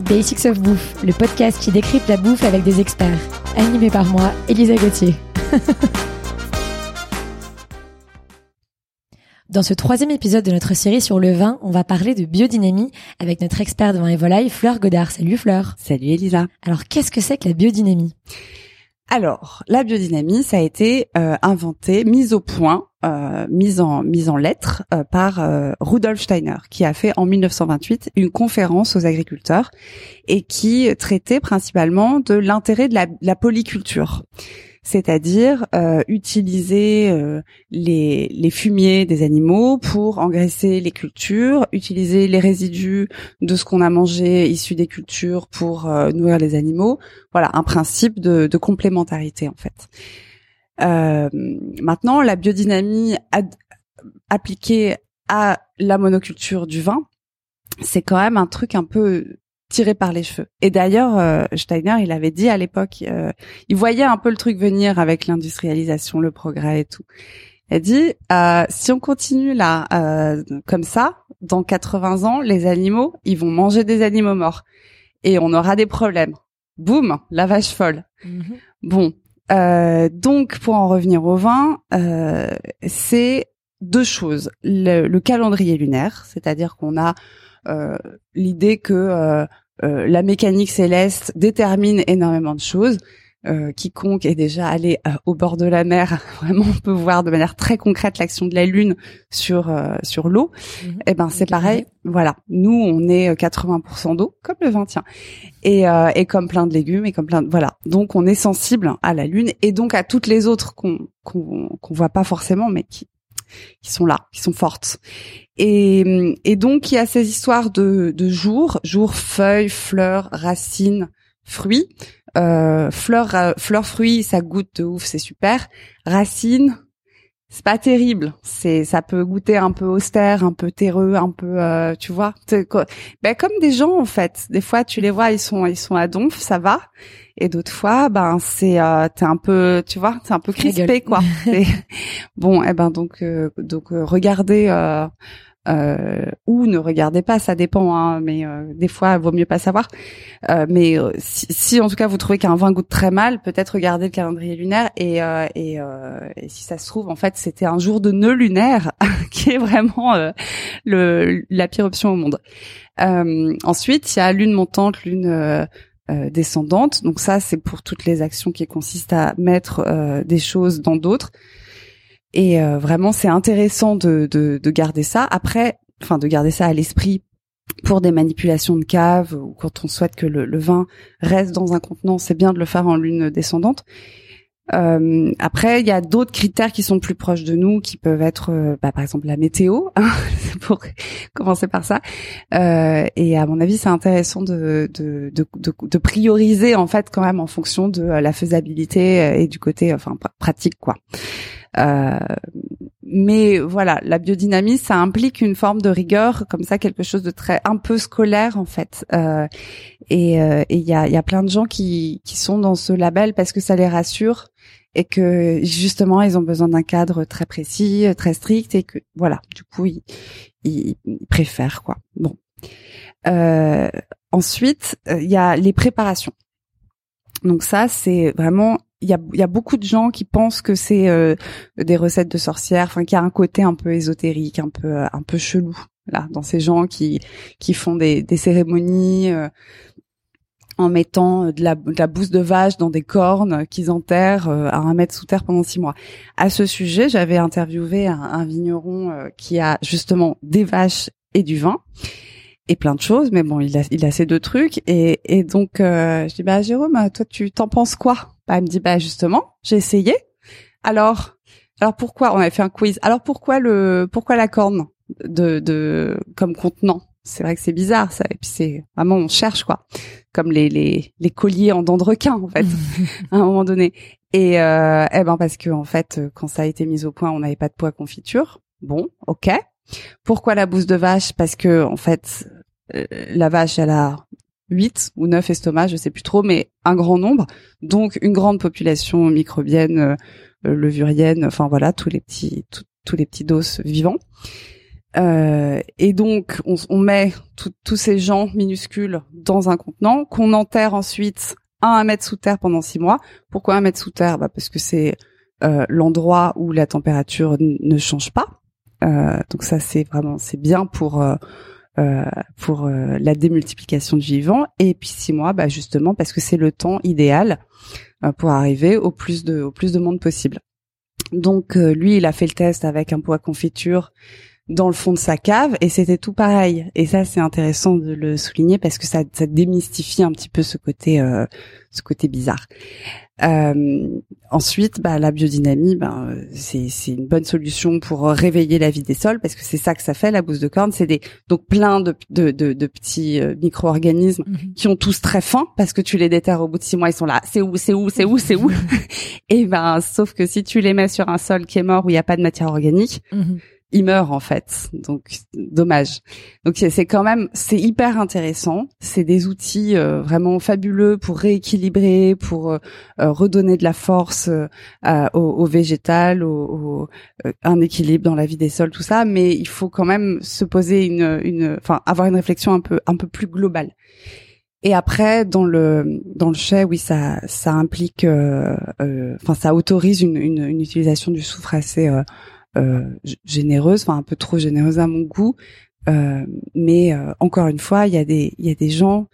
Basics of Bouffe, le podcast qui décrypte la bouffe avec des experts. Animé par moi, Elisa Gauthier. Dans ce troisième épisode de notre série sur le vin, on va parler de biodynamie avec notre expert de vin et volaille, Fleur Godard. Salut Fleur. Salut Elisa. Alors, qu'est-ce que c'est que la biodynamie? Alors, la biodynamie, ça a été euh, inventé, mise au point, euh, mise en mise lettres euh, par euh, Rudolf Steiner, qui a fait en 1928 une conférence aux agriculteurs et qui traitait principalement de l'intérêt de la polyculture c'est-à-dire euh, utiliser euh, les, fumiers des animaux pour engraisser les cultures, utiliser les résidus de ce qu'on a mangé issus des cultures pour euh, nourrir les animaux. Voilà, un principe de, complémentarité en fait. Maintenant, la biodynamie appliquée à la monoculture du vin, c'est quand même un truc un peu tiré par les cheveux. Et d'ailleurs, euh, Steiner, il avait dit à l'époque, euh, il voyait un peu le truc venir avec l'industrialisation, le progrès et tout. Il a dit, euh, si on continue là euh, comme ça, dans 80 ans, les animaux, ils vont manger des animaux morts et on aura des problèmes. Boum, la vache folle. Bon, euh, donc pour en revenir au vin, euh, c'est deux choses. Le, le calendrier lunaire, c'est-à-dire qu'on a euh, l'idée que euh, euh, la mécanique céleste détermine énormément de choses. Euh, quiconque est déjà allé euh, au bord de la mer, vraiment on peut voir de manière très concrète l'action de la lune sur euh, sur l'eau. Eh ben c'est pareil. Voilà, nous on est euh, 80% d'eau, comme le vin tient, et euh, et comme plein de légumes et comme plein de voilà. Donc on est sensible à la lune et donc à toutes les autres qu'on qu'on qu'on voit pas forcément, mais qui qui sont là, qui sont fortes. Et et donc il y a ces histoires de de jours, jours, feuilles, fleurs, racines, fruits. Euh, fleurs, euh, fleurs, fruits, ça goûte de ouf, c'est super. Racines, c'est pas terrible. C'est, ça peut goûter un peu austère, un peu terreux, un peu, euh, tu vois. Ben comme des gens en fait. Des fois, tu les vois, ils sont, ils sont à donf, ça va. Et d'autres fois, ben c'est, euh, t'es un peu, tu vois, t'es un peu crispé quoi. Bon, eh ben donc, euh, donc euh, regardez. Euh, ou ne regardez pas, ça dépend, hein, mais euh, des fois, il vaut mieux pas savoir. Euh, mais euh, si, si, en tout cas vous trouvez qu'un vin goûte très mal, peut-être regardez le calendrier lunaire et, euh, et, euh, et si ça se trouve en fait c'était un jour de nœud lunaire qui est vraiment le, la pire option au monde. Ensuite il y a lune montante, lune descendante. Donc ça c'est pour toutes les actions qui consistent à mettre des choses dans d'autres. Et euh, vraiment c'est intéressant de, de, de garder ça. Après, enfin de garder ça à l'esprit pour des manipulations de cave ou quand on souhaite que le, le vin reste dans un contenant, c'est bien de le faire en lune descendante. Euh, après, il y a d'autres critères qui sont plus proches de nous, qui peuvent être, euh, bah, par exemple, la météo, hein, pour commencer par ça. Euh, et à mon avis, c'est intéressant de, de, de, de, de prioriser en fait quand même en fonction de euh, la faisabilité et du côté, enfin, pr- pratique, quoi. Euh, mais voilà, la biodynamie, ça implique une forme de rigueur, comme ça, quelque chose de très un peu scolaire en fait. Euh, et euh, et il y a, y a plein de gens qui, qui sont dans ce label parce que ça les rassure et que justement ils ont besoin d'un cadre très précis, très strict et que voilà, du coup ils, ils, préfèrent quoi. Bon. Euh, ensuite, il y a les préparations. Donc ça, c'est vraiment il y a, y a beaucoup de gens qui pensent que c'est euh, des recettes de sorcières, enfin qu'il y a un côté un peu ésotérique, un peu euh, un peu chelou là dans ces gens qui qui font des, des cérémonies euh, en mettant de la, de la bouse de vache dans des cornes qu'ils enterrent euh, à un mètre sous terre pendant six mois. À ce sujet, j'avais interviewé un, un vigneron euh, qui a justement des vaches et du vin et plein de choses, mais bon, il a, il a ces deux trucs et, et donc euh, je dis bah Jérôme, toi tu t'en penses quoi? Bah il me dit bah justement, j'ai essayé. Alors, alors pourquoi? On avait fait un quiz. Alors pourquoi le, pourquoi la corne de, de comme contenant? C'est vrai que c'est bizarre ça. Et puis c'est vraiment on cherche quoi, comme les les les colliers en dents de requin en fait à un moment donné. Et euh, eh ben parce que en fait quand ça a été mis au point, on n'avait pas de poids à confiture. Bon, ok. Pourquoi la bouse de vache? Parce que en fait la vache elle a 8 ou 9 estomacs, je sais plus trop, mais un grand nombre, donc une grande population microbienne, euh, euh, levurienne, enfin voilà, tous les petits tous- les petits dos vivants. Euh, et donc, on, on met tous ces gens minuscules dans un contenant qu'on enterre ensuite à un mètre sous terre pendant six mois. Pourquoi un mètre sous terre? Bah Parce que c'est euh, l'endroit où la température ne change pas. Euh, donc ça, c'est vraiment c'est bien pour euh, euh pour euh, la démultiplication du vivant. Et puis six mois, bah justement parce que c'est le temps idéal pour arriver au plus de au plus de monde possible. Donc lui, il a fait le test avec un pot à confiture dans le fond de sa cave et c'était tout pareil. Et ça, c'est intéressant de le souligner parce que ça, ça démystifie un petit peu ce côté, euh, ce côté bizarre. Euh, ensuite, bah, la biodynamie, ben, c'est, c'est une bonne solution pour réveiller la vie des sols parce que c'est ça que ça fait la bouse de corne. C'est des donc plein de, de, de, de petits euh, micro-organismes mhm. qui ont tous très faim parce que tu les déterres au bout de six mois, ils sont là. C'est où, c'est où, c'est où, c'est où. et ben, sauf que si tu les mets sur un sol qui est mort où il n'y a pas de matière organique. Mhm il meurt en fait. Donc dommage. Donc c'est quand même c'est hyper intéressant. C'est des outils euh, vraiment fabuleux pour rééquilibrer, pour euh, euh, redonner de la force au, au, végétal, au, un équilibre dans la vie des sols, tout ça. Mais il faut quand même se poser une, une, enfin avoir une réflexion un peu un peu plus globale. Et après, dans le dans le chai, oui, ça ça implique, enfin, ça autorise une, une, une, utilisation du soufre assez euh, généreuse, enfin un peu trop généreuse à mon goût. Euh, mais euh, encore une fois, il y a des il y a des gens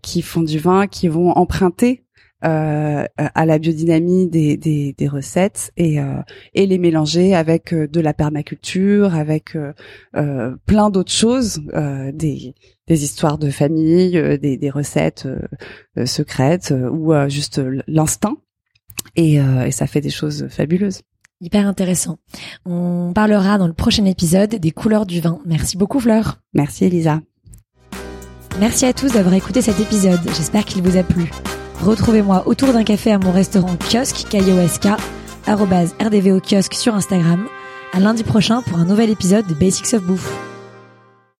qui font du vin, qui vont emprunter euh, à la biodynamie des, des, des recettes et, euh, et les mélanger avec de la permaculture, avec euh, plein d'autres choses, des, des histoires de famille, des, des recettes secrètes ou juste l'instinct. Et, et ça fait des choses fabuleuses. Hyper intéressant. On parlera dans le prochain épisode des couleurs du vin. Merci beaucoup Fleur. Merci Elisa. Merci à tous d'avoir écouté cet épisode. J'espère qu'il vous a plu. Retrouvez-moi autour d'un café à mon restaurant kiosque KIOSK, rdvo kiosque sur Instagram. À lundi prochain pour un nouvel épisode de Basics of Bouffe.